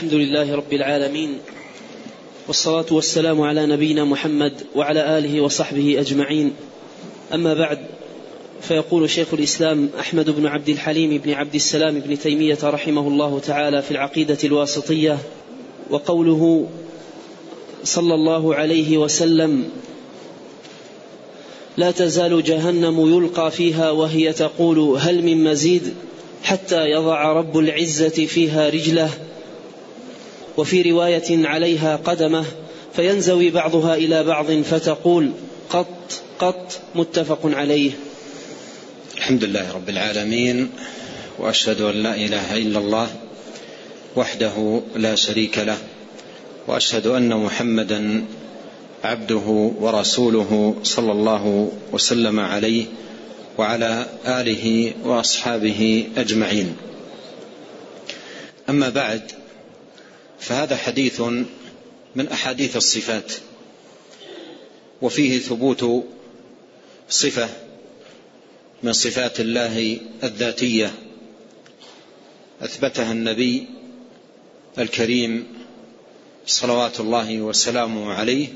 الحمد لله رب العالمين والصلاة والسلام على نبينا محمد وعلى آله وصحبه أجمعين. أما بعد فيقول شيخ الإسلام أحمد بن عبد الحليم بن عبد السلام بن تيمية رحمه الله تعالى في العقيدة الواسطية وقوله صلى الله عليه وسلم لا تزال جهنم يلقى فيها وهي تقول هل من مزيد حتى يضع رب العزة فيها رجله وفي رواية عليها قدمه فينزوي بعضها إلى بعض فتقول قط قط متفق عليه. الحمد لله رب العالمين وأشهد أن لا إله إلا الله وحده لا شريك له وأشهد أن محمدا عبده ورسوله صلى الله وسلم عليه وعلى آله وأصحابه أجمعين. أما بعد فهذا حديث من أحاديث الصفات وفيه ثبوت صفة من صفات الله الذاتية. أثبتها النبي الكريم صلوات الله وسلامه عليه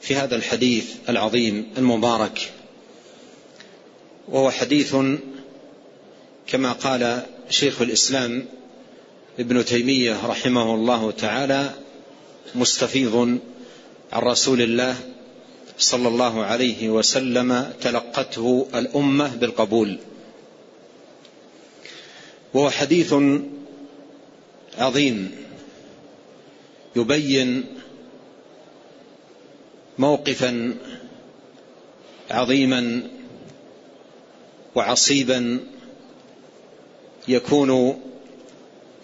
في هذا الحديث العظيم المبارك. وهو حديث كما قال شيخ الإسلام ابن تيمية رحمه الله تعالى مستفيض عن رسول الله صلى الله عليه وسلم تلقته الأمة بالقبول. وهو حديث عظيم يبين موقفا عظيما وعصيبا يكون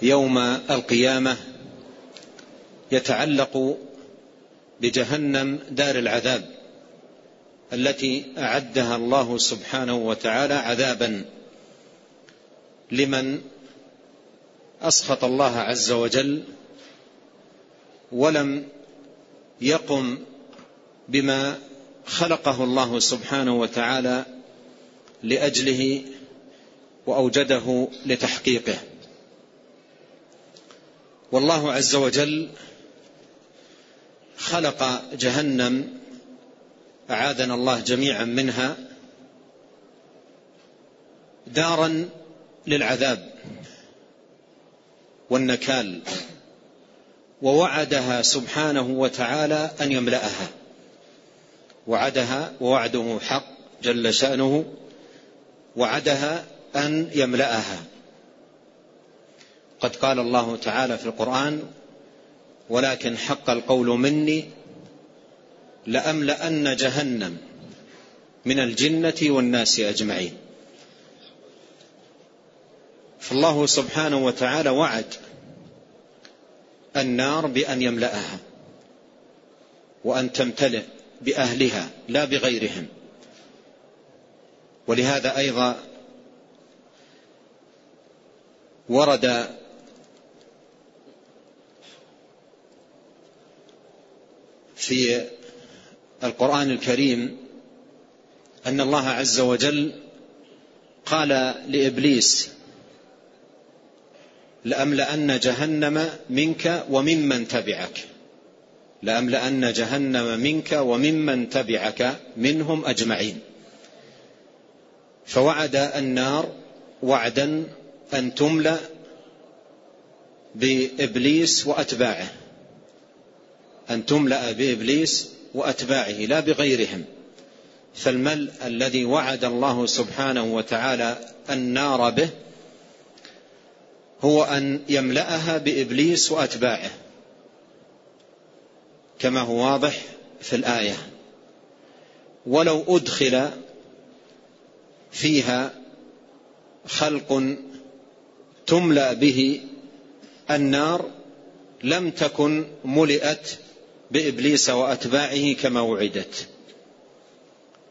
يوم القيامة يتعلق بجهنم دار العذاب التي أعدها الله سبحانه وتعالى عذابا لمن أسخط الله عز وجل ولم يقم بما خلقه الله سبحانه وتعالى لأجله وأوجده لتحقيقه. والله عز وجل خلق جهنم أعاذنا الله جميعا منها دارا للعذاب والنكال ووعدها سبحانه وتعالى أن يملأها. وعدها ووعده حق جل شأنه وعدها أن يملأها. قد قال الله تعالى في القرآن ولكن حق القول مني لأملأن جهنم من الجنة والناس أجمعين. فالله سبحانه وتعالى وعد النار بأن يملأها وأن تمتلئ بأهلها لا بغيرهم. ولهذا أيضا ورد في القرآن الكريم أن الله عز وجل قال لإبليس لأملأن جهنم منك وممن تبعك لأملأن جهنم منك وممن تبعك منهم أجمعين. فوعد النار وعدا أن تملأ بإبليس وأتباعه. أن تملأ بإبليس وأتباعه لا بغيرهم. فالملء الذي وعد الله سبحانه وتعالى النار به هو أن يملأها بإبليس وأتباعه كما هو واضح في الآية. ولو أدخل فيها خلق تملأ به النار لم تكن ملئت بإبليس وأتباعه كما وعدت.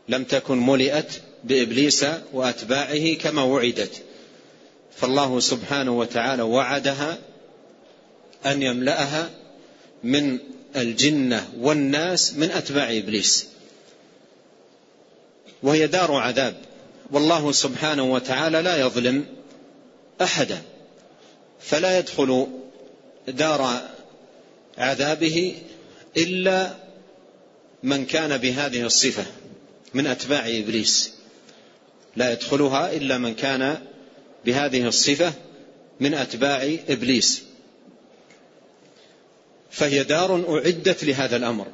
لم تكن ملئت بإبليس وأتباعه كما وعدت. فالله سبحانه وتعالى وعدها أن يملأها من الجنة والناس من أتباع إبليس. وهي دار عذاب. والله سبحانه وتعالى لا يظلم أحدا. فلا يدخل دار عذابه إلا من كان بهذه الصفة من أتباع إبليس. لا يدخلها إلا من كان بهذه الصفة من أتباع إبليس. فهي دار أعدت لهذا الأمر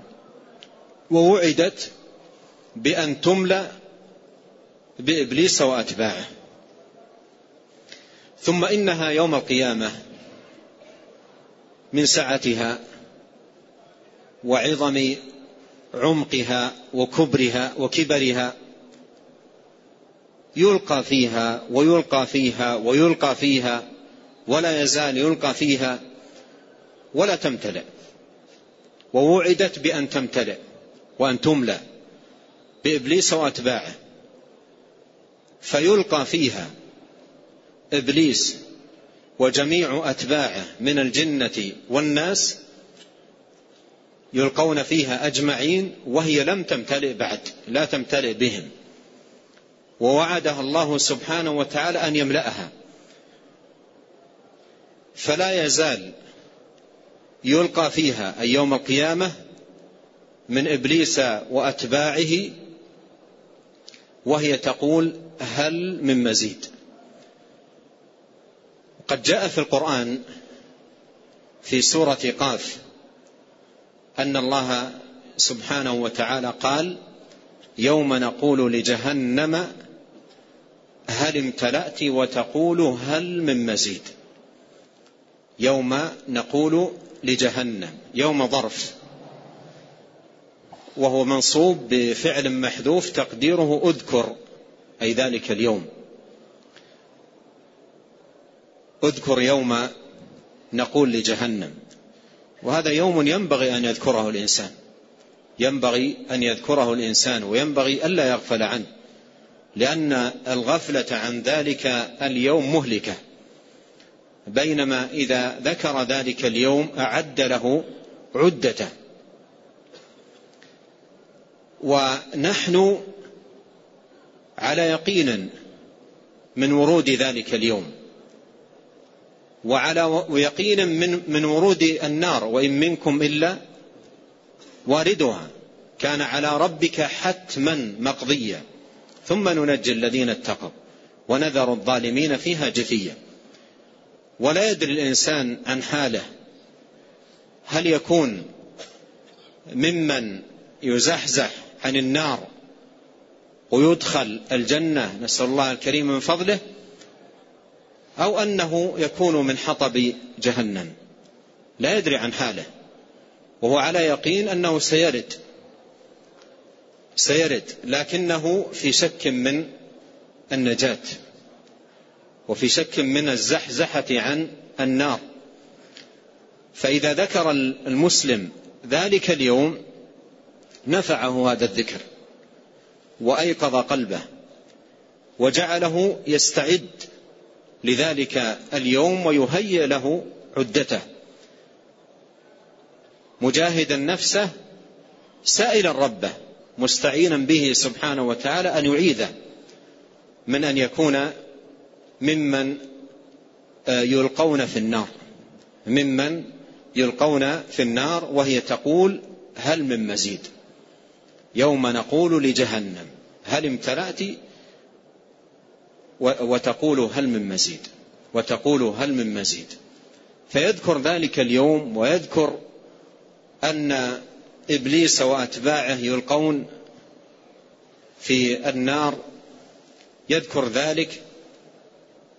ووعدت بأن تملأ بإبليس وأتباعه. ثم إنها يوم القيامة من سعتها وعظم عمقها وكبرها وكبرها يلقى فيها ويلقى فيها ويلقى فيها ولا يزال يلقى فيها ولا تمتلئ ووعدت بأن تمتلئ وأن تملأ بإبليس وأتباعه فيلقى فيها إبليس وجميع أتباعه من الجنة والناس يلقون فيها أجمعين وهي لم تمتلئ بعد لا تمتلئ بهم. ووعدها الله سبحانه وتعالى أن يملأها. فلا يزال يلقى فيها أي يوم القيامة من إبليس وأتباعه وهي تقول هل من مزيد. قد جاء في القرآن في سورة قاف أن الله سبحانه وتعالى قال يوم نقول لجهنم هل امتلأت وتقول هل من مزيد. يوم نقول لجهنم يوم ظرف. وهو منصوب بفعل محذوف تقديره أذكر أي ذلك اليوم. أذكر يوم نقول لجهنم. وهذا يوم ينبغي أن يذكره الإنسان. ينبغي أن يذكره الإنسان وينبغي ألا يغفل عنه لأن الغفلة عن ذلك اليوم مهلكة. بينما إذا ذكر ذلك اليوم أعد له عدته ونحن على يقين من ورود ذلك اليوم. وعلى يقين من من ورود النار وإن منكم إلا واردها. كان على ربك حتما مقضيا. ثم ننجي الذين اتقوا ونذر الظالمين فيها جثيا. ولا يدري الإنسان عن حاله هل يكون ممن يزحزح عن النار ويدخل الجنة. نسأل الله الكريم من فضله. أو أنه يكون من حطب جهنم. لا يدري عن حاله. وهو على يقين أنه سيرد. سيرد. لكنه في شك من النجاة. وفي شك من الزحزحة عن النار. فإذا ذكر المسلم ذلك اليوم نفعه هذا الذكر. وأيقظ قلبه. وجعله يستعد لذلك اليوم ويهيئ له عدته. مجاهدا نفسه سائلا ربه مستعينا به سبحانه وتعالى أن يعيذه من أن يكون ممن آه، يلقون في النار. ممن يلقون في النار وهي تقول هل من مزيد؟ يوم نقول لجهنم هل امتلأت؟ وتقول هل من مزيد؟ وتقول هل من مزيد؟ فيذكر ذلك اليوم ويذكر أن إبليس وأتباعه يلقون في النار يذكر ذلك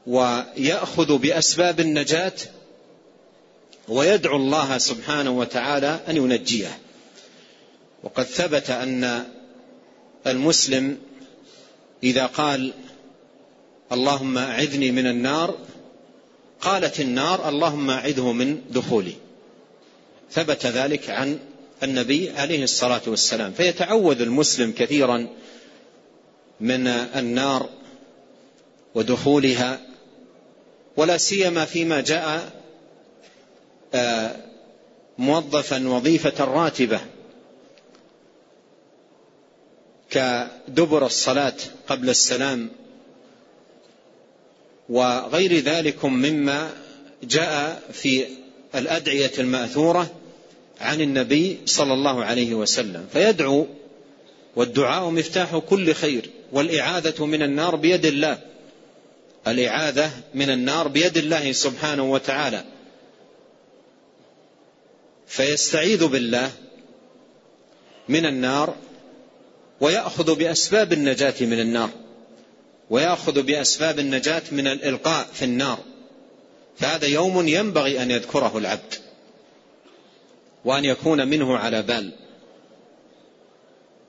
ويأخذ بأسباب النجاة ويدعو الله سبحانه وتعالى أن ينجيه. وقد ثبت أن المسلم إذا قال اللهم أعذني من النار. قالت النار اللهم أعذه من دخولي. ثبت ذلك عن النبي عليه الصلاة والسلام. فيتعوذ المسلم كثيرا من النار ودخولها ولا سيما فيما جاء آه، موظفا وظيفة راتبة كدبر الصلاة قبل السلام وغير ذلك مما جاء في الأدعية المأثورة عن النبي صلى الله عليه وسلم. فيدعو والدعاء مفتاح كل خير والإعاذة من النار بيد الله. الإعاذة من النار بيد الله سبحانه وتعالى. فيستعيذ بالله من النار ويأخذ بأسباب النجاة من النار. ويأخذ بأسباب النجاة من الإلقاء في النار. فهذا يوم ينبغي أن يذكره العبد وأن يكون منه على بال.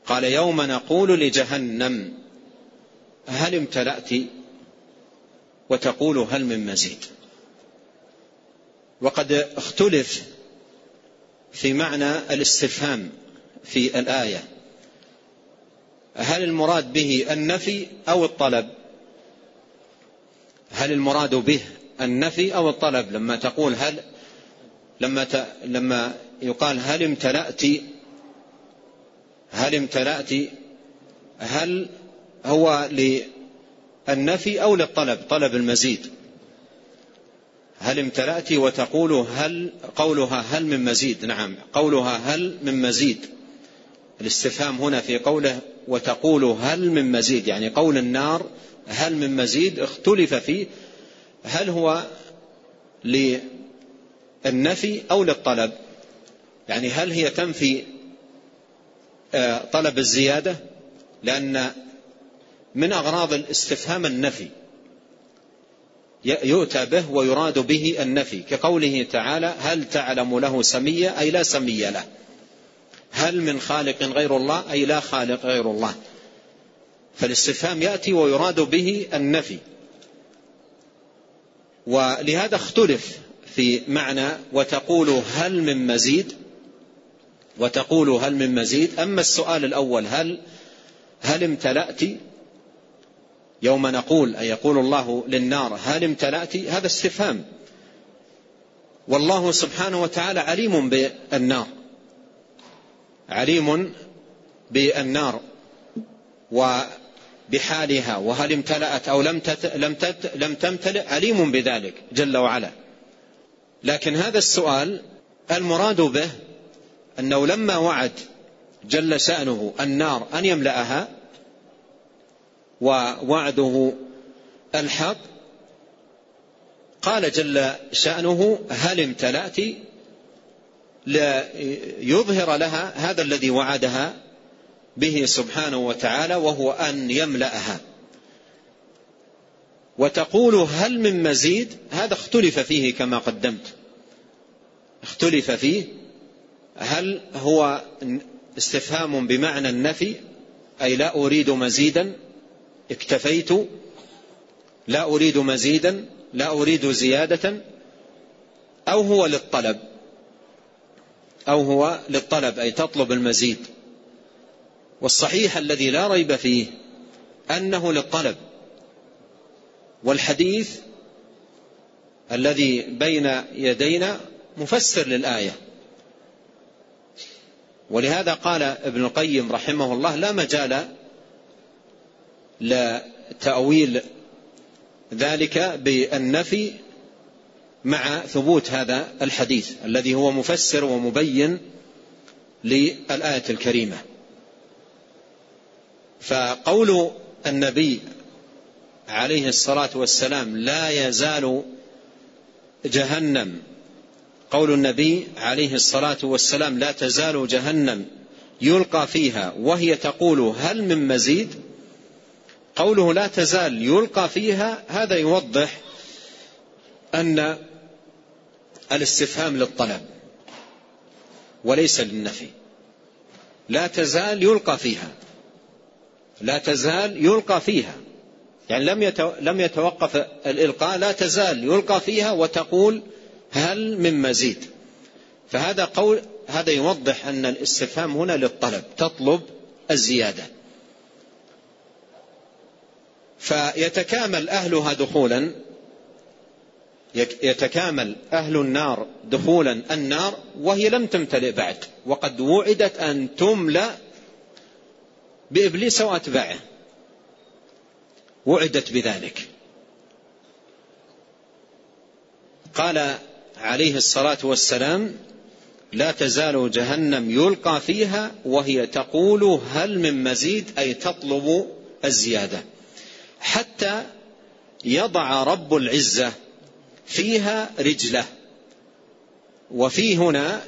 قال يوم نقول لجهنم هل امتلأت وتقول هل من مزيد؟ وقد اختلف في معنى الاستفهام في الآية. هل المراد به النفي أو الطلب؟ هل المراد به النفي أو الطلب؟ لما تقول هل لما ت... لما يقال هل امتلأت هل امتلأت هل هو للنفي أو للطلب؟ طلب المزيد. هل امتلأت وتقول هل قولها هل من مزيد. نعم قولها هل من مزيد. الاستفهام هنا في قوله وتقول هل من مزيد يعني قول النار هل من مزيد اختلف فيه هل هو للنفي أو للطلب؟ يعني هل هي تنفي آه، طلب الزيادة؟ لأن من أغراض الاستفهام النفي يؤتى به ويراد به النفي كقوله تعالى هل تعلم له سمية أي لا سمي له؟ هل من خالق غير الله؟ أي لا خالق غير الله. فالاستفهام يأتي ويراد به النفي. ولهذا اختلف في معنى وتقول هل من مزيد؟ وتقول هل من مزيد. أما السؤال الأول هل هل امتلأت؟ يوم نقول أي يقول الله للنار هل امتلأت؟ هذا استفهام. والله سبحانه وتعالى عليم بالنار. عليم بالنار وبحالها وهل امتلأت أو لم لم لم تمتلئ عليم بذلك جل وعلا. لكن هذا السؤال المراد به أنه لما وعد جل شأنه النار أن يملأها ووعده الحق قال جل شأنه هل امتلأت ليظهر لها هذا الذي وعدها به سبحانه وتعالى وهو أن يملأها. وتقول هل من مزيد؟ هذا اختلف فيه كما قدمت. اختلف فيه هل هو استفهام بمعنى النفي؟ أي لا أريد مزيدا اكتفيت. لا أريد مزيدا لا أريد زيادة. أو هو للطلب؟ أو هو للطلب أي تطلب المزيد. والصحيح الذي لا ريب فيه أنه للطلب. والحديث الذي بين يدينا مفسر للآية. ولهذا قال ابن القيم رحمه الله لا مجال لتأويل ذلك بالنفي مع ثبوت هذا الحديث الذي هو مفسر ومبين للآية الكريمة. فقول النبي عليه الصلاة والسلام لا يزال جهنم قول النبي عليه الصلاة والسلام لا تزال جهنم يلقى فيها وهي تقول هل من مزيد؟ قوله لا تزال يلقى فيها هذا يوضح أن الاستفهام للطلب وليس للنفي. لا تزال يلقى فيها. لا تزال يلقى فيها. يعني لم لم يتوقف الإلقاء لا تزال يلقى فيها وتقول هل من مزيد. فهذا قول هذا يوضح أن الاستفهام هنا للطلب تطلب الزيادة. فيتكامل أهلها دخولا يتكامل أهل النار دخولا النار وهي لم تمتلئ بعد. وقد وعدت أن تملأ بإبليس وأتباعه. وعدت بذلك. قال عليه الصلاة والسلام لا تزال جهنم يلقى فيها وهي تقول هل من مزيد؟ أي تطلب الزيادة. حتى يضع رب العزة فيها رجلة. وفي هنا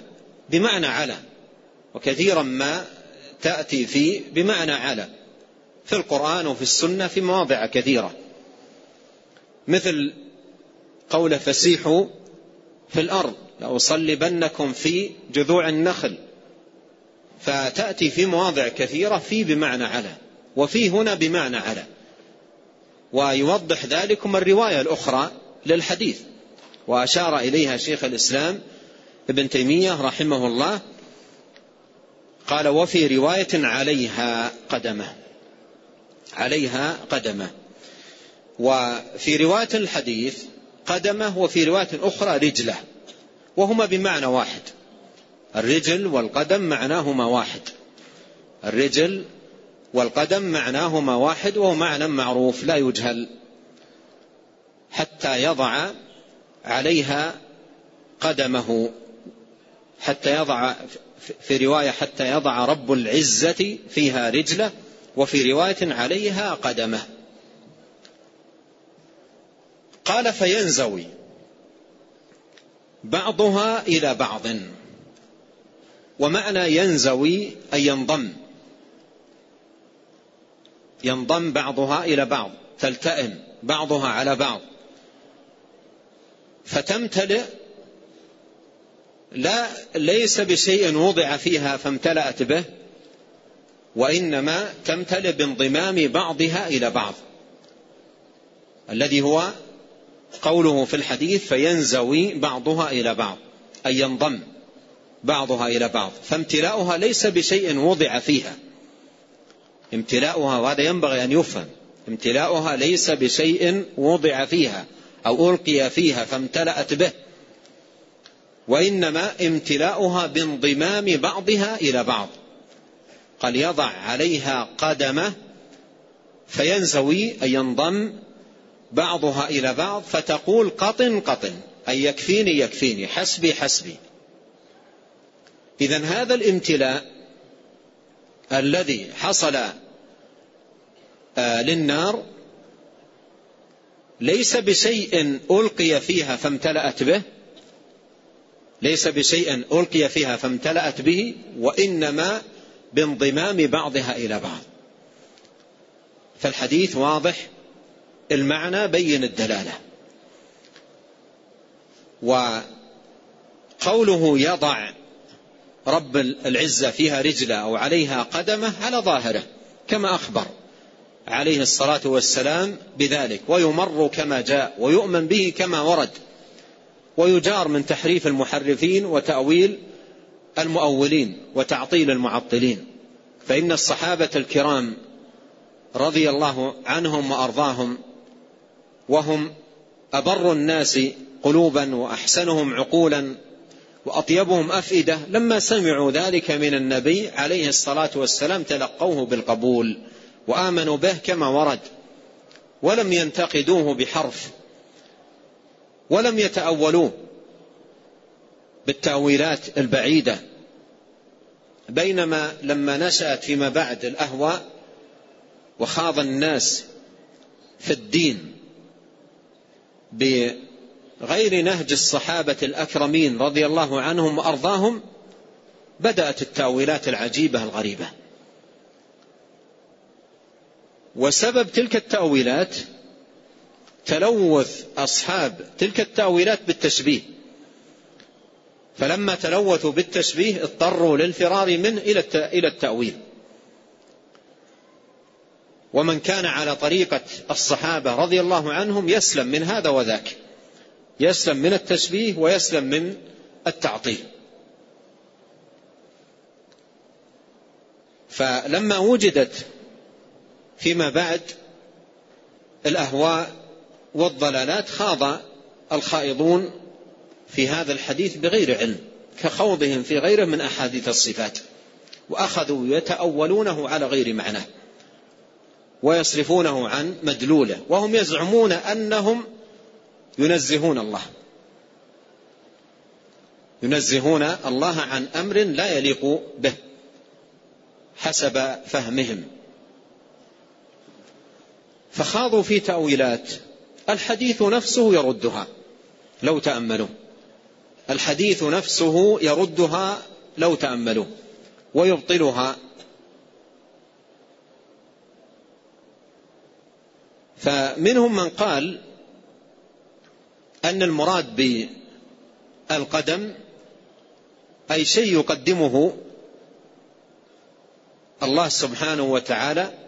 بمعنى على. وكثيرا ما تأتي في بمعنى على. في القرآن وفي السنة في مواضع كثيرة. مثل قول فسيحوا في الأرض لأصلبنكم في جذوع النخل. فتأتي في مواضع كثيرة في بمعنى على. وفي هنا بمعنى على. ويوضح ذلكم الرواية الأخرى للحديث. وأشار إليها شيخ الإسلام ابن تيمية رحمه الله قال وفي رواية عليها قدمه. عليها قدمه. وفي رواية الحديث قدمه وفي رواية أخرى رجله وهما بمعنى واحد. الرجل والقدم معناهما واحد. الرجل والقدم معناهما واحد وهو معنى معروف لا يجهل حتى يضع عليها قدمه حتى يضع في رواية حتى يضع رب العزة فيها رجلة وفي رواية عليها قدمه. قال فينزوي. بعضها إلى بعض. ومعنى ينزوي أي ينضم. ينضم بعضها إلى بعض تلتئم بعضها على بعض. فتمتلئ لا ليس بشيء وضع فيها فامتلأت به وإنما تمتلئ بانضمام بعضها إلى بعض. الذي هو قوله في الحديث فينزوي بعضها إلى بعض أي ينضم بعضها إلى بعض. فامتلاؤها ليس بشيء وضع فيها. امتلاؤها وهذا ينبغي أن يفهم امتلاؤها ليس بشيء وضع فيها. أو ألقي فيها فامتلأت به. وإنما امتلاؤها بانضمام بعضها إلى بعض. قال يضع عليها قدمه فينزوي أي ينضم بعضها إلى بعض فتقول قطن قطن أي يكفيني يكفيني حسبي حسبي. إذا هذا الامتلاء الذي حصل آه، للنار ليس بشيء ألقي فيها فامتلأت به ليس بشيء ألقي فيها فامتلأت به وإنما بانضمام بعضها إلى بعض. فالحديث واضح المعنى بين الدلالة. وقوله يضع رب العزة فيها رجله أو عليها قدمه على ظاهره كما أخبر. عليه الصلاة والسلام بذلك ويمر كما جاء ويؤمن به كما ورد ويجار من تحريف المحرفين وتأويل المؤولين وتعطيل المعطلين. فإن الصحابة الكرام رضي الله عنهم وأرضاهم وهم أبر الناس قلوبا وأحسنهم عقولا وأطيبهم أفئدة لما سمعوا ذلك من النبي عليه الصلاة والسلام تلقوه بالقبول. وآمنوا به كما ورد. ولم ينتقدوه بحرف. ولم يتأولوه بالتأويلات البعيدة. بينما لما نشأت فيما بعد الأهواء وخاض الناس في الدين بغير نهج الصحابة الأكرمين رضي الله عنهم وأرضاهم بدأت التأويلات العجيبة الغريبة. وسبب تلك التأويلات تلوث أصحاب تلك التأويلات بالتشبيه. فلما تلوثوا بالتشبيه اضطروا للفرار منه إلى التأويل. ومن كان على طريقة الصحابة رضي الله عنهم يسلم من هذا وذاك. يسلم من التشبيه ويسلم من التعطيل. فلما وجدت فيما بعد الأهواء والضلالات خاض الخائضون في هذا الحديث بغير علم كخوضهم في غيره من أحاديث الصفات وأخذوا يتأولونه على غير معناه ويصرفونه عن مدلوله وهم يزعمون أنهم ينزهون الله. ينزهون الله عن أمر لا يليق به حسب فهمهم. فخاضوا في تأويلات. الحديث نفسه يردها. لو تأملوا. الحديث نفسه يردها لو تأملوا. ويبطلها. فمنهم من قال أن المراد بالقدم أي شيء يقدمه الله سبحانه وتعالى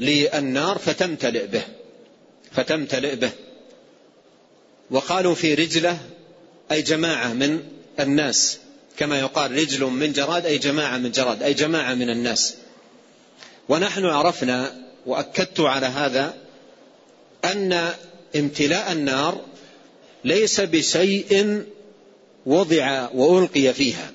للنار فتمتلئ به. فتمتلئ به. وقالوا في رجلة أي جماعة من الناس. كما يقال رجل من جراد أي جماعة من جراد أي جماعة من الناس. ونحن عرفنا وأكدت على هذا أن امتلاء النار ليس بشيء وضع وألقي فيها.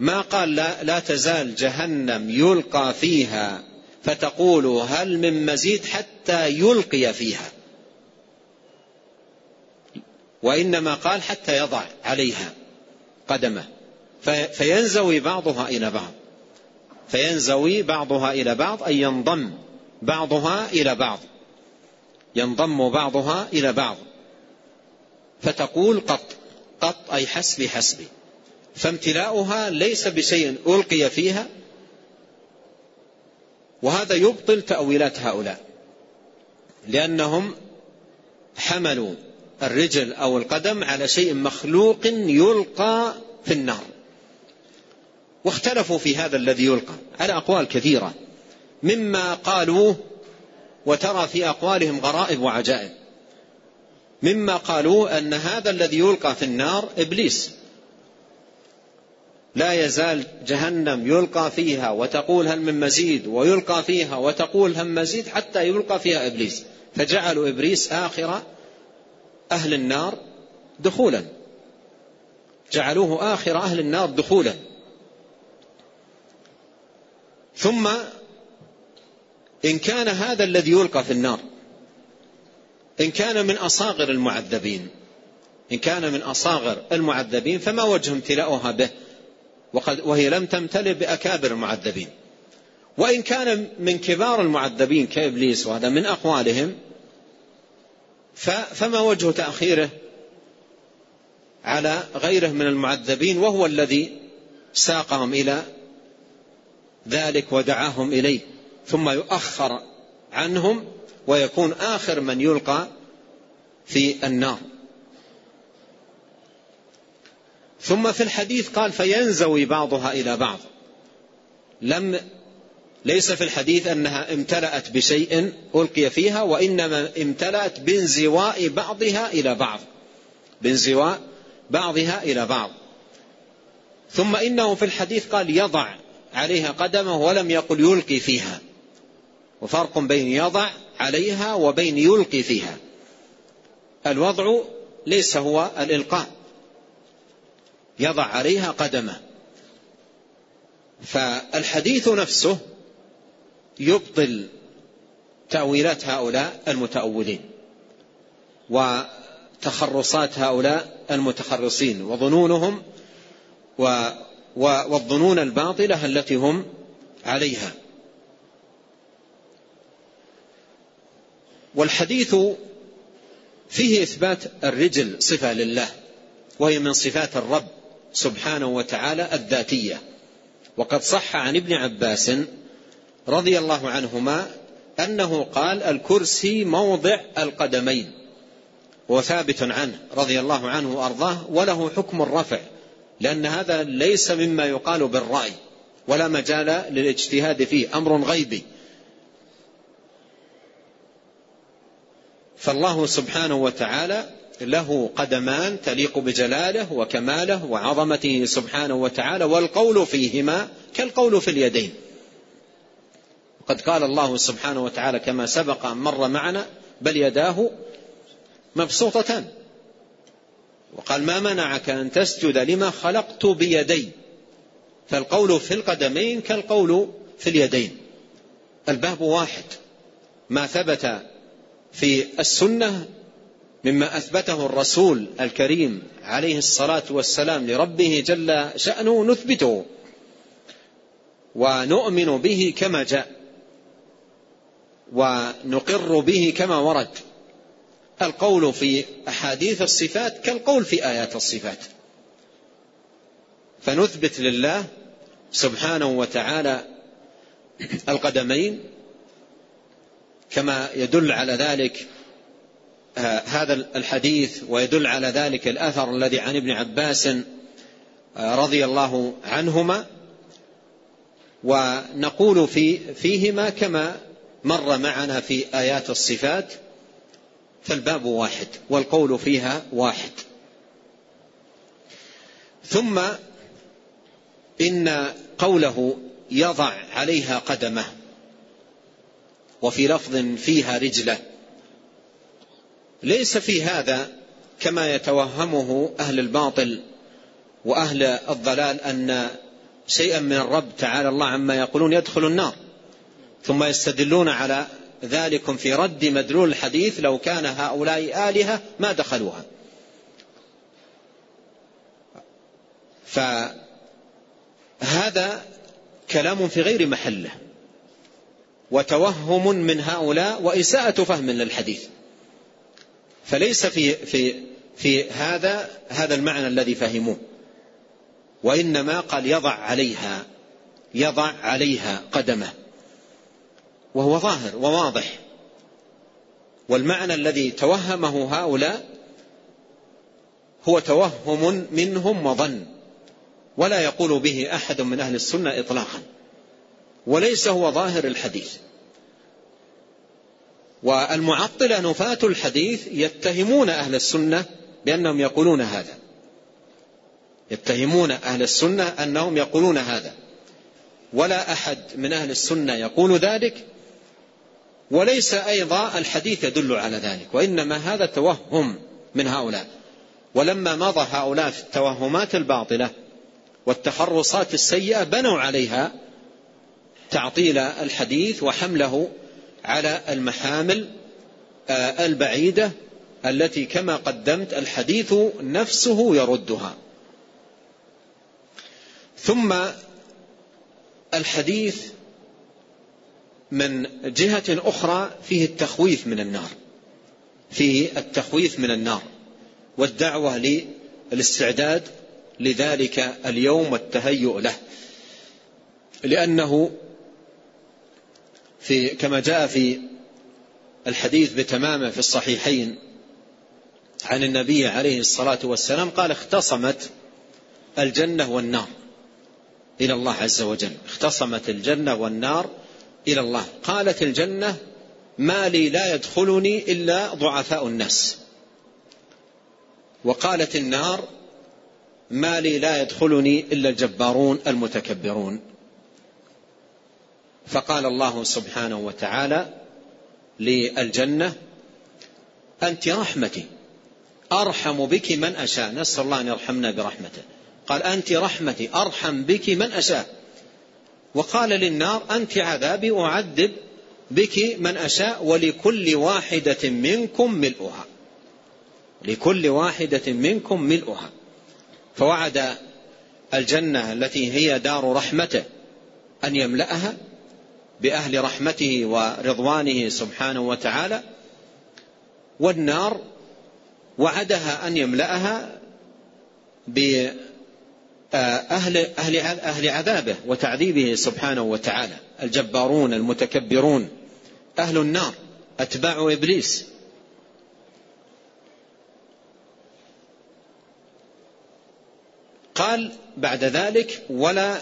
ما قال لا, لا تزال جهنم يلقى فيها فتقول هل من مزيد حتى يلقي فيها. وإنما قال حتى يضع عليها قدمه. فينزوي بعضها إلى بعض. فينزوي بعضها إلى بعض أي ينضم بعضها إلى بعض. ينضم بعضها إلى بعض. فتقول قط. قط أي حسبي حسبي فامتلاؤها ليس بشيء ألقي فيها وهذا يبطل تأويلات هؤلاء لأنهم حملوا الرجل أو القدم على شيء مخلوق يلقى في النار. واختلفوا في هذا الذي يلقى. على أقوال كثيرة. مما قالوه وترى في أقوالهم غرائب وعجائب. مما قالوا أن هذا الذي يلقى في النار إبليس. لا يزال جهنم يلقى فيها وتقول هل من مزيد ويلقى فيها وتقول هل مزيد حتى يلقى فيها إبليس. فجعلوا إبليس آخر أهل النار دخولا. جعلوه آخر أهل النار دخولا. ثم إن كان هذا الذي يلقى في النار إن كان من أصاغر المعذبين إن كان من أصاغر المعذبين فما وجه امتلاؤها به؟ وقد وهي لم تمتلئ بأكابر المعذبين. وإن كان من كبار المعذبين كإبليس وهذا من أقوالهم فما وجه تأخيره على غيره من المعذبين؟ وهو الذي ساقهم إلى ذلك ودعاهم إليه. ثم يؤخر عنهم ويكون آخر من يلقى في النار. ثم في الحديث قال فينزوي بعضها إلى بعض. لم ليس في الحديث أنها امتلأت بشيء ألقي فيها وإنما امتلأت بانزواء بعضها إلى بعض. بانزواء بعضها إلى بعض. ثم إنه في الحديث قال يضع عليها قدمه ولم يقل يلقي فيها. وفرق بين يضع عليها وبين يلقي فيها. الوضع ليس هو الإلقاء. يضع عليها قدمه. فالحديث نفسه يبطل تأويلات هؤلاء المتأولين وتخرصات هؤلاء المتخرصين وظنونهم و والظنون الباطلة التي هم عليها. والحديث فيه إثبات الرجل صفة لله وهي من صفات الرب. سبحانه وتعالى الذاتية. وقد صح عن ابن عباس رضي الله عنهما أنه قال الكرسي موضع القدمين. وثابت عنه رضي الله عنه وأرضاه وله حكم الرفع لأن هذا ليس مما يقال بالرأي ولا مجال للاجتهاد فيه أمر غيبي. فالله سبحانه وتعالى له قدمان تليق بجلاله وكماله وعظمته سبحانه وتعالى والقول فيهما كالقول في اليدين. وقد قال الله سبحانه وتعالى كما سبق أن مر معنا بل يداه مبسوطتان. وقال ما منعك أن تسجد لما خلقت بيدي؟ فالقول في القدمين كالقول في اليدين. الباب واحد. ما ثبت في السنة مما أثبته الرسول الكريم عليه الصلاة والسلام لربه جل شأنه نثبته. ونؤمن به كما جاء. ونقر به كما ورد. القول في أحاديث الصفات كالقول في آيات الصفات. فنثبت لله سبحانه وتعالى القدمين كما يدل على ذلك هذا الحديث ويدل على ذلك الأثر الذي عن ابن عباس آه، رضي الله عنهما ونقول في فيهما كما مر معنا في آيات الصفات فالباب واحد والقول فيها واحد. ثم إن قوله يضع عليها قدمه وفي لفظ فيها رجله ليس في هذا كما يتوهمه أهل الباطل وأهل الضلال أن شيئا من الرب تعالى الله عما يقولون يدخل النار ثم يستدلون على ذلك في رد مدلول الحديث لو كان هؤلاء آلهة ما دخلوها. فهذا كلام في غير محله وتوهم من هؤلاء وإساءة فهم للحديث. فليس في في في هذا هذا المعنى الذي فهموه. وإنما قال يضع عليها يضع عليها قدمه. وهو ظاهر وواضح. والمعنى الذي توهمه هؤلاء هو توهم منهم وظن. ولا يقول به أحد من أهل السنة اطلاقا. وليس هو ظاهر الحديث. والمعطلة نفاة الحديث يتهمون أهل السنة بأنهم يقولون هذا. يتهمون أهل السنة أنهم يقولون هذا. ولا أحد من أهل السنة يقول ذلك وليس أيضا الحديث يدل على ذلك وإنما هذا توهم من هؤلاء. ولما مضى هؤلاء في التوهمات الباطلة والتخرصات السيئة بنوا عليها تعطيل الحديث وحمله على المحامل آه، البعيدة التي كما قدمت الحديث نفسه يردها. ثم الحديث من جهة أخرى فيه التخويف من النار فيه التخويف من النار والدعوة للاستعداد لذلك اليوم والتهيؤ له لأنه في كما جاء في الحديث بتمامة في الصحيحين عن النبي عليه الصلاة والسلام قال اختصمت الجنة والنار إلى الله عز وجل. اختصمت الجنة والنار إلى الله. قالت الجنة ما لي لا يدخلني إلا ضعفاء الناس. وقالت النار ما لي لا يدخلني إلا الجبارون المتكبرون. فقال الله سبحانه وتعالى للجنة أنت رحمتي أرحم بك من أشاء. نسأل الله أن يرحمنا برحمته. قال أنت رحمتي أرحم بك من أشاء. وقال للنار أنت عذابي أعذب بك من أشاء ولكل واحدة منكم ملؤها. لكل واحدة منكم ملؤها. فوعد الجنة التي هي دار رحمته أن يملأها. بأهل رحمته ورضوانه سبحانه وتعالى والنار وعدها أن يملأها أهل, أهل, أهل عذابه وتعذيبه سبحانه وتعالى. الجبارون المتكبرون أهل النار أتباع إبليس. قال بعد ذلك ولا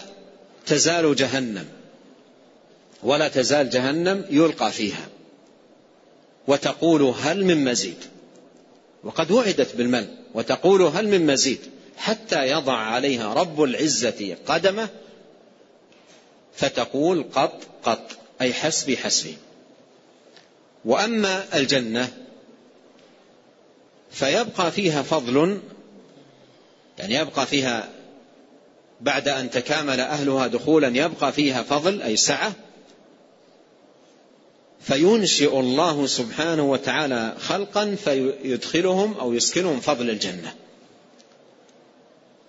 تزال جهنم. ولا تزال جهنم يلقى فيها. وتقول هل من مزيد؟ وقد وعدت بالمل وتقول هل من مزيد؟ حتى يضع عليها رب العزة قدمه فتقول قط قط أي حسبي حسبي. وأما الجنة فيبقى فيها فضل يعني يبقى فيها بعد أن تكامل أهلها دخولا يبقى فيها فضل أي سعة فينشئ الله سبحانه وتعالى خلقا فيدخلهم أو يسكنهم فضل الجنة.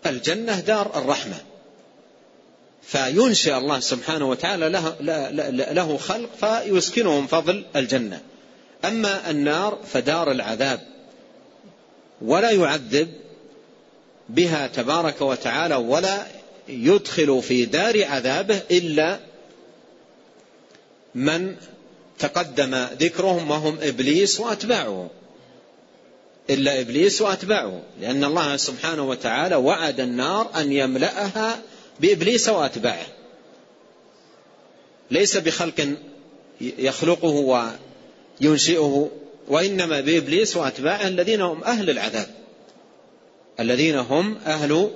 الجنة دار الرحمة. فينشئ الله سبحانه وتعالى له, خلق فيسكنهم فضل الجنة. أما النار فدار العذاب. ولا يعذب بها تبارك وتعالى ولا يدخل في دار عذابه إلا من تقدم ذكرهم وهم إبليس وأتباعه. إلا إبليس وأتباعه. لأن الله سبحانه وتعالى وعد النار أن يملأها بإبليس وأتباعه. ليس بخلق يخلقه وينشئه وإنما بإبليس وأتباعه الذين هم أهل العذاب. الذين هم أهل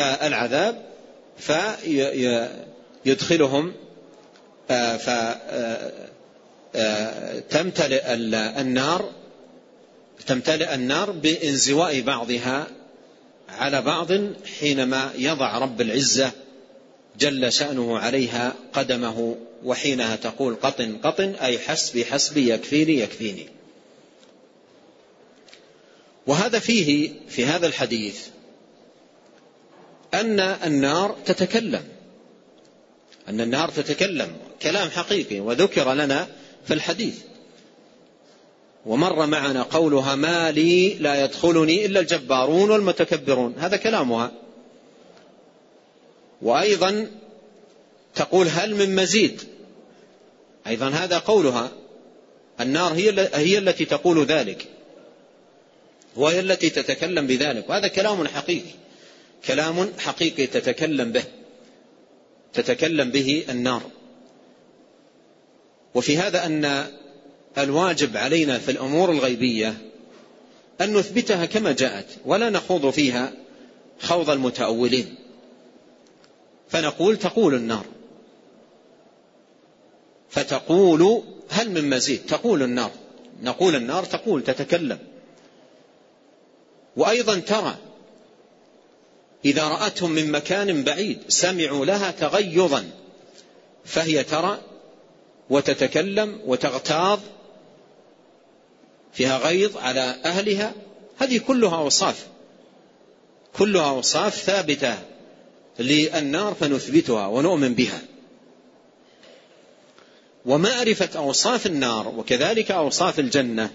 آه، العذاب فيدخلهم آه، فتمتلئ آه، النار تمتلئ النار بانزواء بعضها على بعض حينما يضع رب العزة جل شأنه عليها قدمه وحينها تقول قطن قطن أي حسبي حسبي يكفيني يكفيني. وهذا فيه في هذا الحديث أن النار تتكلم أن النار تتكلم كلام حقيقي وذكر لنا في الحديث. ومر معنا قولها ما لي لا يدخلني إلا الجبارون والمتكبرون. هذا كلامها. وأيضا تقول هل من مزيد. أيضا هذا قولها. النار هي هي التي تقول ذلك. وهي التي تتكلم بذلك. وهذا كلام حقيقي. كلام حقيقي تتكلم به. تتكلم به النار. وفي هذا أن الواجب علينا في الأمور الغيبية أن نثبتها كما جاءت ولا نخوض فيها خوض المتأولين. فنقول تقول النار. فتقول هل من مزيد؟ تقول النار. نقول النار تقول تتكلم. وأيضا ترى إذا رأتهم من مكان بعيد سمعوا لها تغيظا فهي ترى وتتكلم وتغتاظ فيها غيظ على أهلها هذه كلها أوصاف كلها أوصاف ثابتة للنار فنثبتها ونؤمن بها. ومعرفة أوصاف النار وكذلك أوصاف الجنة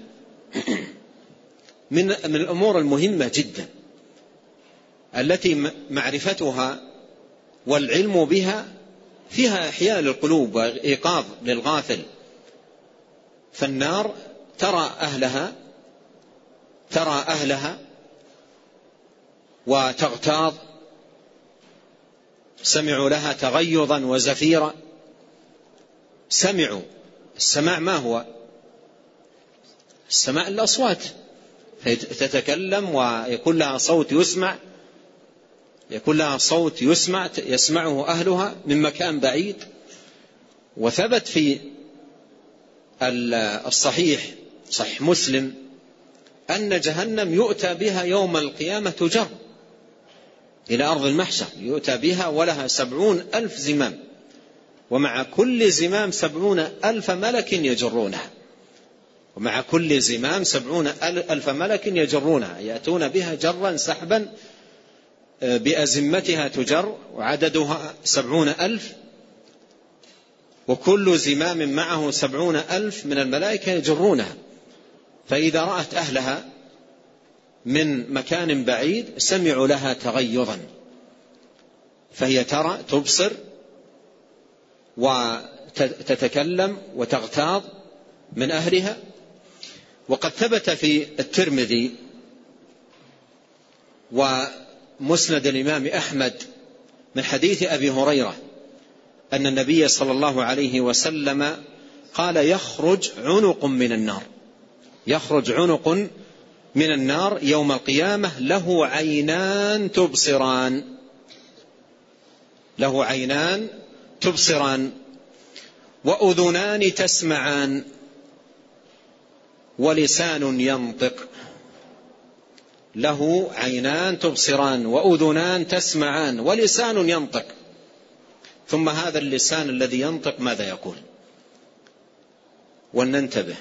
من من الأمور المهمة جدا التي معرفتها والعلم بها فيها إحياء للقلوب وإيقاظ للغافل. فالنار ترى أهلها ترى أهلها وتغتاظ. سمعوا لها تغيظا وزفيرا. سمعوا. السماع ما هو؟ السماع الأصوات. تتكلم ويكون لها صوت يسمع. يكون لها صوت يسمع يسمعه أهلها من مكان بعيد. وثبت في الصحيح صحيح مسلم أن جهنم يؤتى بها يوم القيامة تجر إلى أرض المحشر يؤتى بها ولها سبعون ألف زمام. ومع كل زمام سبعون ألف ملك يجرونها. ومع كل زمام سبعون ألف ملك يجرونها يأتون بها جرا سحبا بأزمتها تجر وعددها سبعون ألف وكل زمام معه سبعون ألف من الملائكة يجرونها. فإذا رأت أهلها من مكان بعيد سمعوا لها تغيظا. فهي ترى تبصر وتتكلم وتغتاظ من أهلها. وقد ثبت في الترمذي ومسند الإمام أحمد من حديث أبي هريرة أن النبي صلى الله عليه وسلم قال يخرج عنق من النار. يخرج عنق من النار يوم القيامة له عينان تبصران. له عينان تبصران. وأذنان تسمعان. ولسان ينطق. له عينان تبصران وأذنان تسمعان ولسان ينطق. ثم هذا اللسان الذي ينطق ماذا يقول؟ ولننتبه.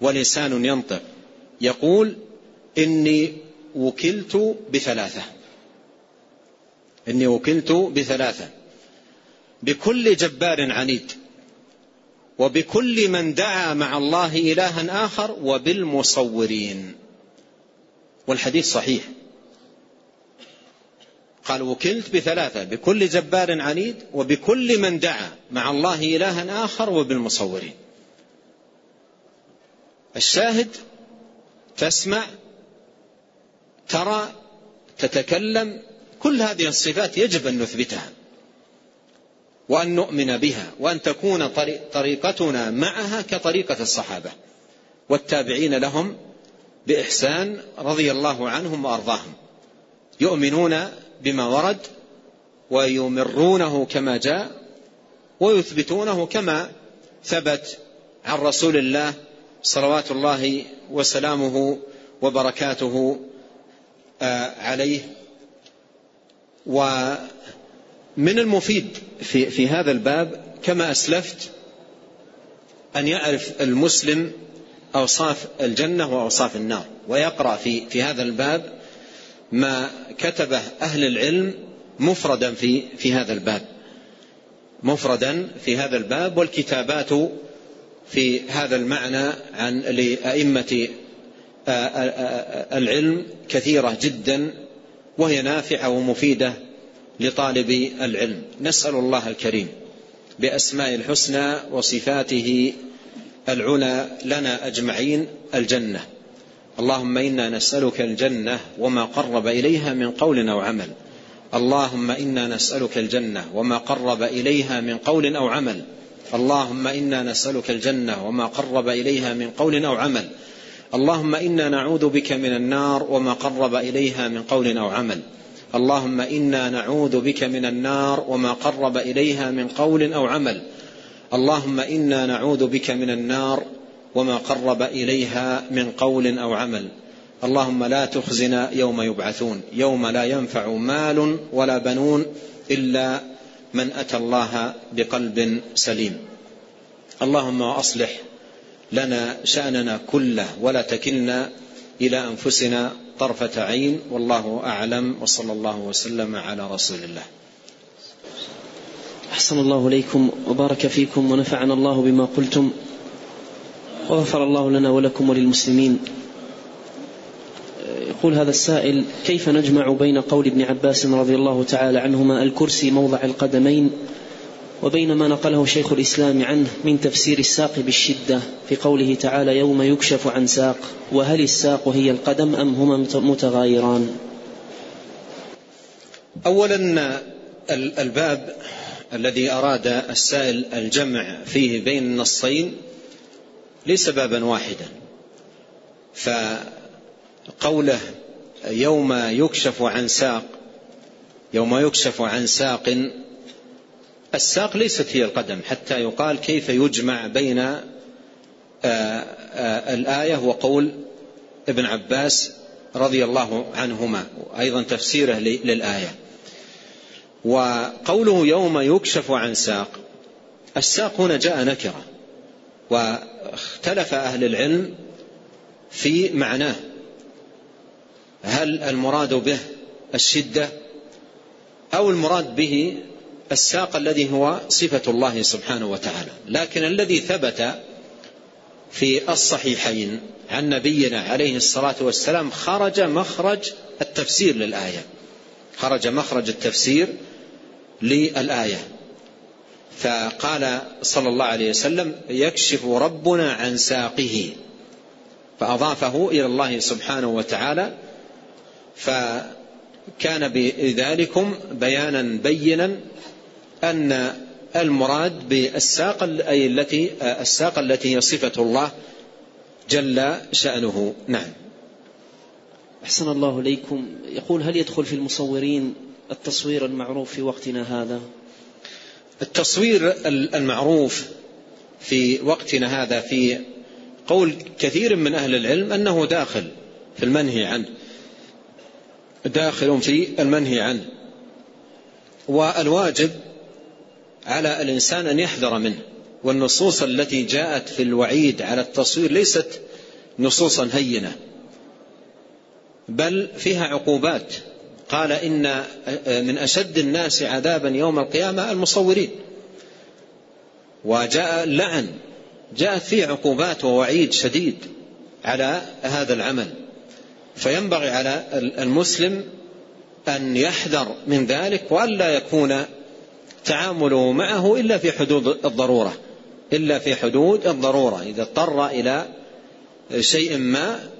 ولسان ينطق. يقول إني وكلت بثلاثة. إني وكلت بثلاثة. بكل جبار عنيد. وبكل من دعا مع الله إلها آخر وبالمصورين. والحديث صحيح. قال وكلت بثلاثة بكل جبار عنيد وبكل من دعا مع الله إلها آخر وبالمصورين. الشاهد تسمع ترى تتكلم كل هذه الصفات يجب أن نثبتها وأن نؤمن بها وأن تكون طريقتنا معها كطريقة الصحابة. والتابعين لهم بإحسان رضي الله عنهم وأرضاهم. يؤمنون بما ورد ويمرونه كما جاء ويثبتونه كما ثبت عن رسول الله صلوات الله وسلامه وبركاته آه، عليه. ومن المفيد في, في هذا الباب كما أسلفت أن يعرف المسلم أوصاف الجنة وأوصاف النار. ويقرأ في, في هذا الباب ما كتبه أهل العلم مفردا في, في هذا الباب. مفردا في هذا الباب والكتابات في هذا المعنى عن لأئمة العلم كثيرة جدا وهي نافعة ومفيدة لطالب العلم. نسأل الله الكريم بأسماء الحسنى وصفاته العلى لنا أجمعين الجنة. اللهم إنا نسألك الجنة وما قرب إليها من قول أو عمل. اللهم إنا نسألك الجنة وما قرب إليها من قول أو عمل. اللهم إنا نسألك الجنة وما قرب إليها من قول أو عمل. اللهم إنا نعوذ بك من النار وما قرب إليها من قول أو عمل. اللهم إنا نعوذ بك من النار وما قرب إليها من قول أو عمل. اللهم إنا نعوذ بك من النار وما قرب إليها من قول أو عمل. اللهم لا تخزنا يوم يبعثون يوم لا ينفع مال ولا بنون إلا من أتى الله بقلب سليم. اللهم أصلح لنا شأننا كله ولا تكلنا إلى أنفسنا طرفة عين والله أعلم وصلى الله وسلم على رسول الله. أحسن الله إليكم وبارك فيكم ونفعنا الله بما قلتم وغفر الله لنا ولكم وللمسلمين. يقول هذا السائل كيف نجمع بين قول ابن عباس رضي الله تعالى عنهما الكرسي موضع القدمين وبين ما نقله شيخ الإسلام عنه من تفسير الساق بالشدة في قوله تعالى يوم يكشف عن ساق وهل الساق هي القدم أم هما متغايران؟ أولا الباب الذي أراد السائل الجمع فيه بين النصين ليس بابا واحدا. فقوله يوم يكشف عن ساق يوم يكشف عن ساق الساق ليست هي القدم حتى يقال كيف يجمع بين آه، آه، الآية وقول ابن عباس رضي الله عنهما أيضا تفسيره للآية. وقوله يوم يكشف عن ساق الساق هنا جاء نكرة واختلف أهل العلم في معناه. هل المراد به الشدة أو المراد به الساق الذي هو صفة الله سبحانه وتعالى؟ لكن الذي ثبت في الصحيحين عن نبينا عليه الصلاة والسلام خرج مخرج التفسير للآية. خرج مخرج التفسير للآية. فقال صلى الله عليه وسلم يكشف ربنا عن ساقه. فأضافه إلى الله سبحانه وتعالى. فكان بذلكم بيانا بينا أن المراد بالساق أي التي الساق التي هي صفة الله جل شأنه. نعم. أحسن الله إليكم. يقول هل يدخل في المصورين التصوير المعروف في وقتنا هذا؟ التصوير المعروف في وقتنا هذا في قول كثير من أهل العلم أنه داخل في المنهي عنه. داخل في المنهي عنه. والواجب على الإنسان أن يحذر منه. والنصوص التي جاءت في الوعيد على التصوير ليست نصوصا هينة بل فيها عقوبات. قال إن من أشد الناس عذابا يوم القيامة المصورين. وجاء اللعن جاءت فيه عقوبات ووعيد شديد على هذا العمل. فينبغي على المسلم أن يحذر من ذلك وألا يكون تعامله معه إلا في حدود الضرورة. إلا في حدود الضرورة. إذا اضطر إلى شيء ما آه،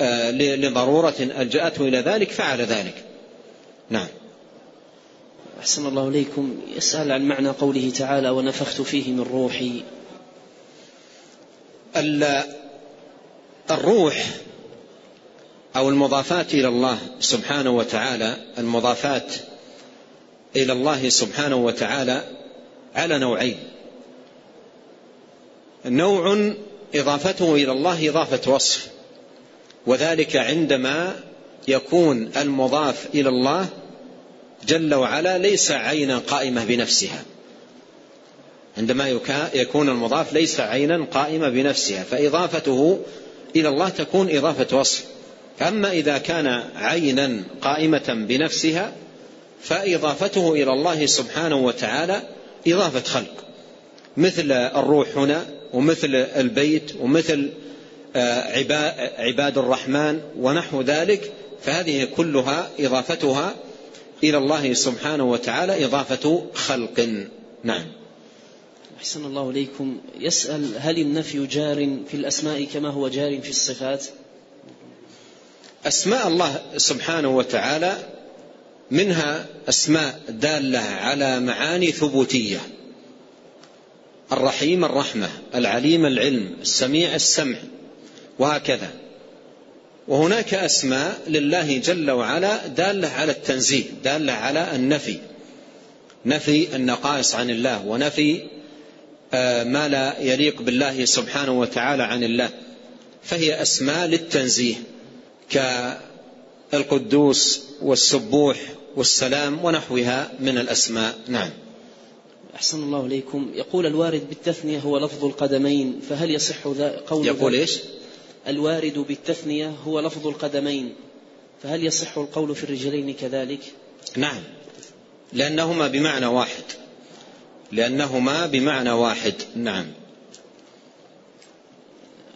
لضرورة ألجأته إلى ذلك فعل ذلك. نعم. أحسن الله إليكم. يسأل عن معنى قوله تعالى ونفخت فيه من روحي. الروح أو المضافات إلى الله سبحانه وتعالى المضافات إلى الله سبحانه وتعالى على نوعين. نوع إضافته إلى الله إضافة وصف. وذلك عندما يكون المضاف إلى الله جل وعلا ليس عينا قائمة بنفسها. عندما يكون المضاف ليس عينا قائمة بنفسها فإضافته إلى الله تكون إضافة وصف. أما إذا كان عينا قائمة بنفسها فإضافته إلى الله سبحانه وتعالى إضافة خلق. مثل الروح هنا ومثل البيت ومثل عباد الرحمن ونحو ذلك فهذه كلها إضافتها إلى الله سبحانه وتعالى إضافة خلق. نعم. أحسن الله إليكم. يسأل هل النفي جار في الأسماء كما هو جار في الصفات؟ أسماء الله سبحانه وتعالى منها أسماء دالة على معاني ثبوتية. الرحيم الرحمة العليم العلم السميع السمع. وهكذا. وهناك أسماء لله جل وعلا دالة على التنزيه دالة على النفي. نفي النقائص عن الله ونفي آه، ما لا يليق بالله سبحانه وتعالى عن الله. فهي أسماء للتنزيه كالقدوس والسبوح والسلام ونحوها من الأسماء. نعم. أحسن الله إليكم. يقول الوارد بالتثنية هو لفظ القدمين فهل يصح ذا قول يقول إيش؟ الوارد بالتثنية هو لفظ القدمين فهل يصح القول في الرجلين كذلك؟ نعم. لأنهما بمعنى واحد. لأنهما بمعنى واحد. نعم.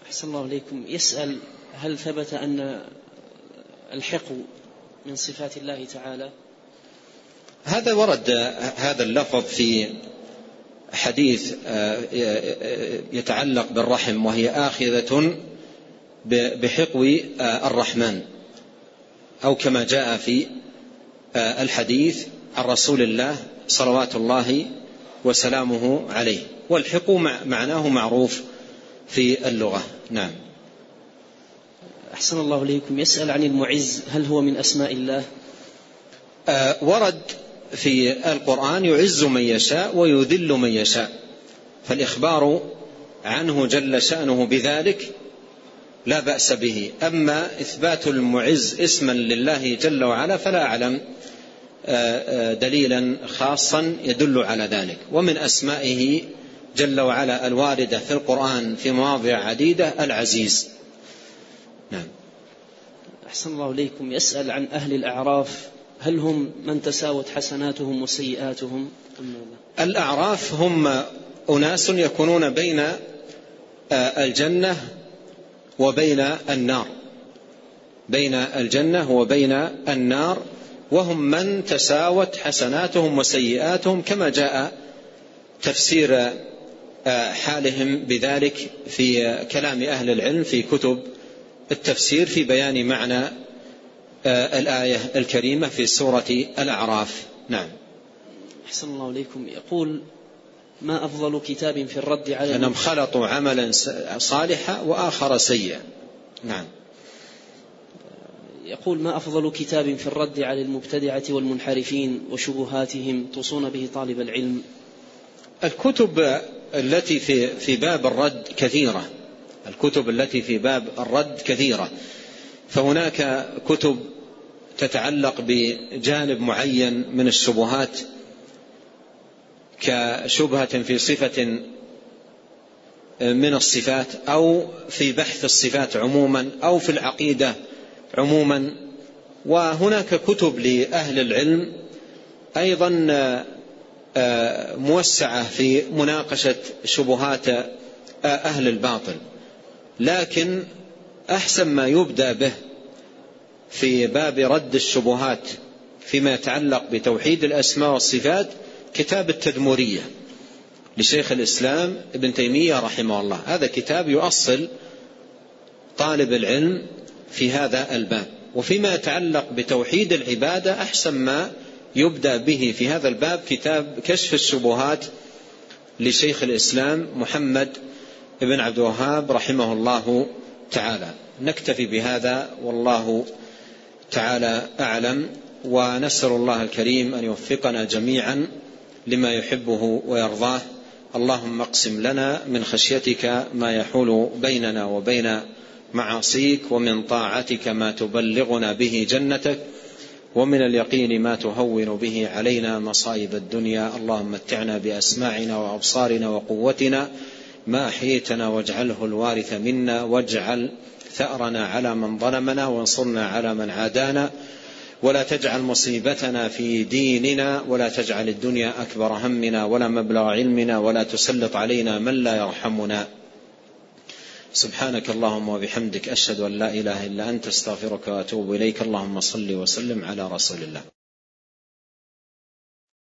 أحسن الله إليكم يسأل هل ثبت أن الحق من صفات الله تعالى؟ هذا ورد هذا اللفظ في حديث آه، يتعلق بالرحم وهي آخذة بحقو آه، الرحمن. أو كما جاء في آه، الحديث عن رسول الله صلوات الله وسلامه عليه. والحق معناه معروف في اللغة. نعم. أحسن الله إليكم. يسأل عن المعز هل هو من أسماء الله؟ آه ورد في القرآن يعز من يشاء ويذل من يشاء. فالإخبار عنه جل شأنه بذلك لا بأس به. أما إثبات المعز اسما لله جل وعلا فلا أعلم آه، آه، دليلا خاصا يدل على ذلك. ومن أسمائه جل وعلا الواردة في القرآن في مواضع عديدة العزيز. نعم. أحسن الله إليكم. يسأل عن أهل الأعراف هل هم من تساوت حسناتهم وسيئاتهم؟ الأعراف هم أناس يكونون بين آه، الجنة وبين النار. بين الجنة وبين النار. وهم من تساوت حسناتهم وسيئاتهم كما جاء تفسير آه، حالهم بذلك في كلام أهل العلم في كتب التفسير في بيان معنى آه، الآية الكريمة في سورة الأعراف. نعم. أحسن الله إليكم. يقول ما أفضل كتاب في الرد على أنهم خلطوا عملا صالحا وآخر سيئا. نعم. يقول ما أفضل كتاب في الرد على المبتدعة والمنحرفين وشبهاتهم توصون به طالب العلم؟ الكتب التي في في باب الرد كثيرة. الكتب التي في باب الرد كثيرة. فهناك كتب تتعلق بجانب معين من الشبهات كشبهة في صفة من الصفات أو في بحث الصفات عموما أو في العقيدة عموما. وهناك كتب لأهل العلم أيضا آه، موسعة في مناقشة شبهات آه، أهل الباطل. لكن أحسن ما يبدأ به في باب رد الشبهات فيما يتعلق بتوحيد الأسماء والصفات كتاب التدمرية لشيخ الإسلام ابن تيمية رحمه الله. هذا كتاب يؤصل طالب العلم في هذا الباب وفيما يتعلق بتوحيد العبادة أحسن ما يبدأ به في هذا الباب كتاب كشف الشبهات لشيخ الإسلام محمد بن عبد الوهاب رحمه الله تعالى. نكتفي بهذا والله تعالى أعلم ونسأل الله الكريم أن يوفقنا جميعا لما يحبه ويرضاه. اللهم اقسم لنا من خشيتك ما يحول بيننا وبين معاصيك ومن طاعتك ما تبلغنا به جنتك ومن اليقين ما تهون به علينا مصائب الدنيا. اللهم متعنا بأسماعنا وأبصارنا وقوتنا. ما أحييتنا واجعله الوارث منا. واجعل ثأرنا على من ظلمنا وانصرنا على من عادانا. ولا تجعل مصيبتنا في ديننا ولا تجعل الدنيا أكبر همنا ولا مبلغ علمنا ولا تسلط علينا من لا يرحمنا. سبحانك اللهم وبحمدك أشهد أن لا إله إلا أنت أستغفرك وأتوب إليك. اللهم صل وسلم على رسول الله.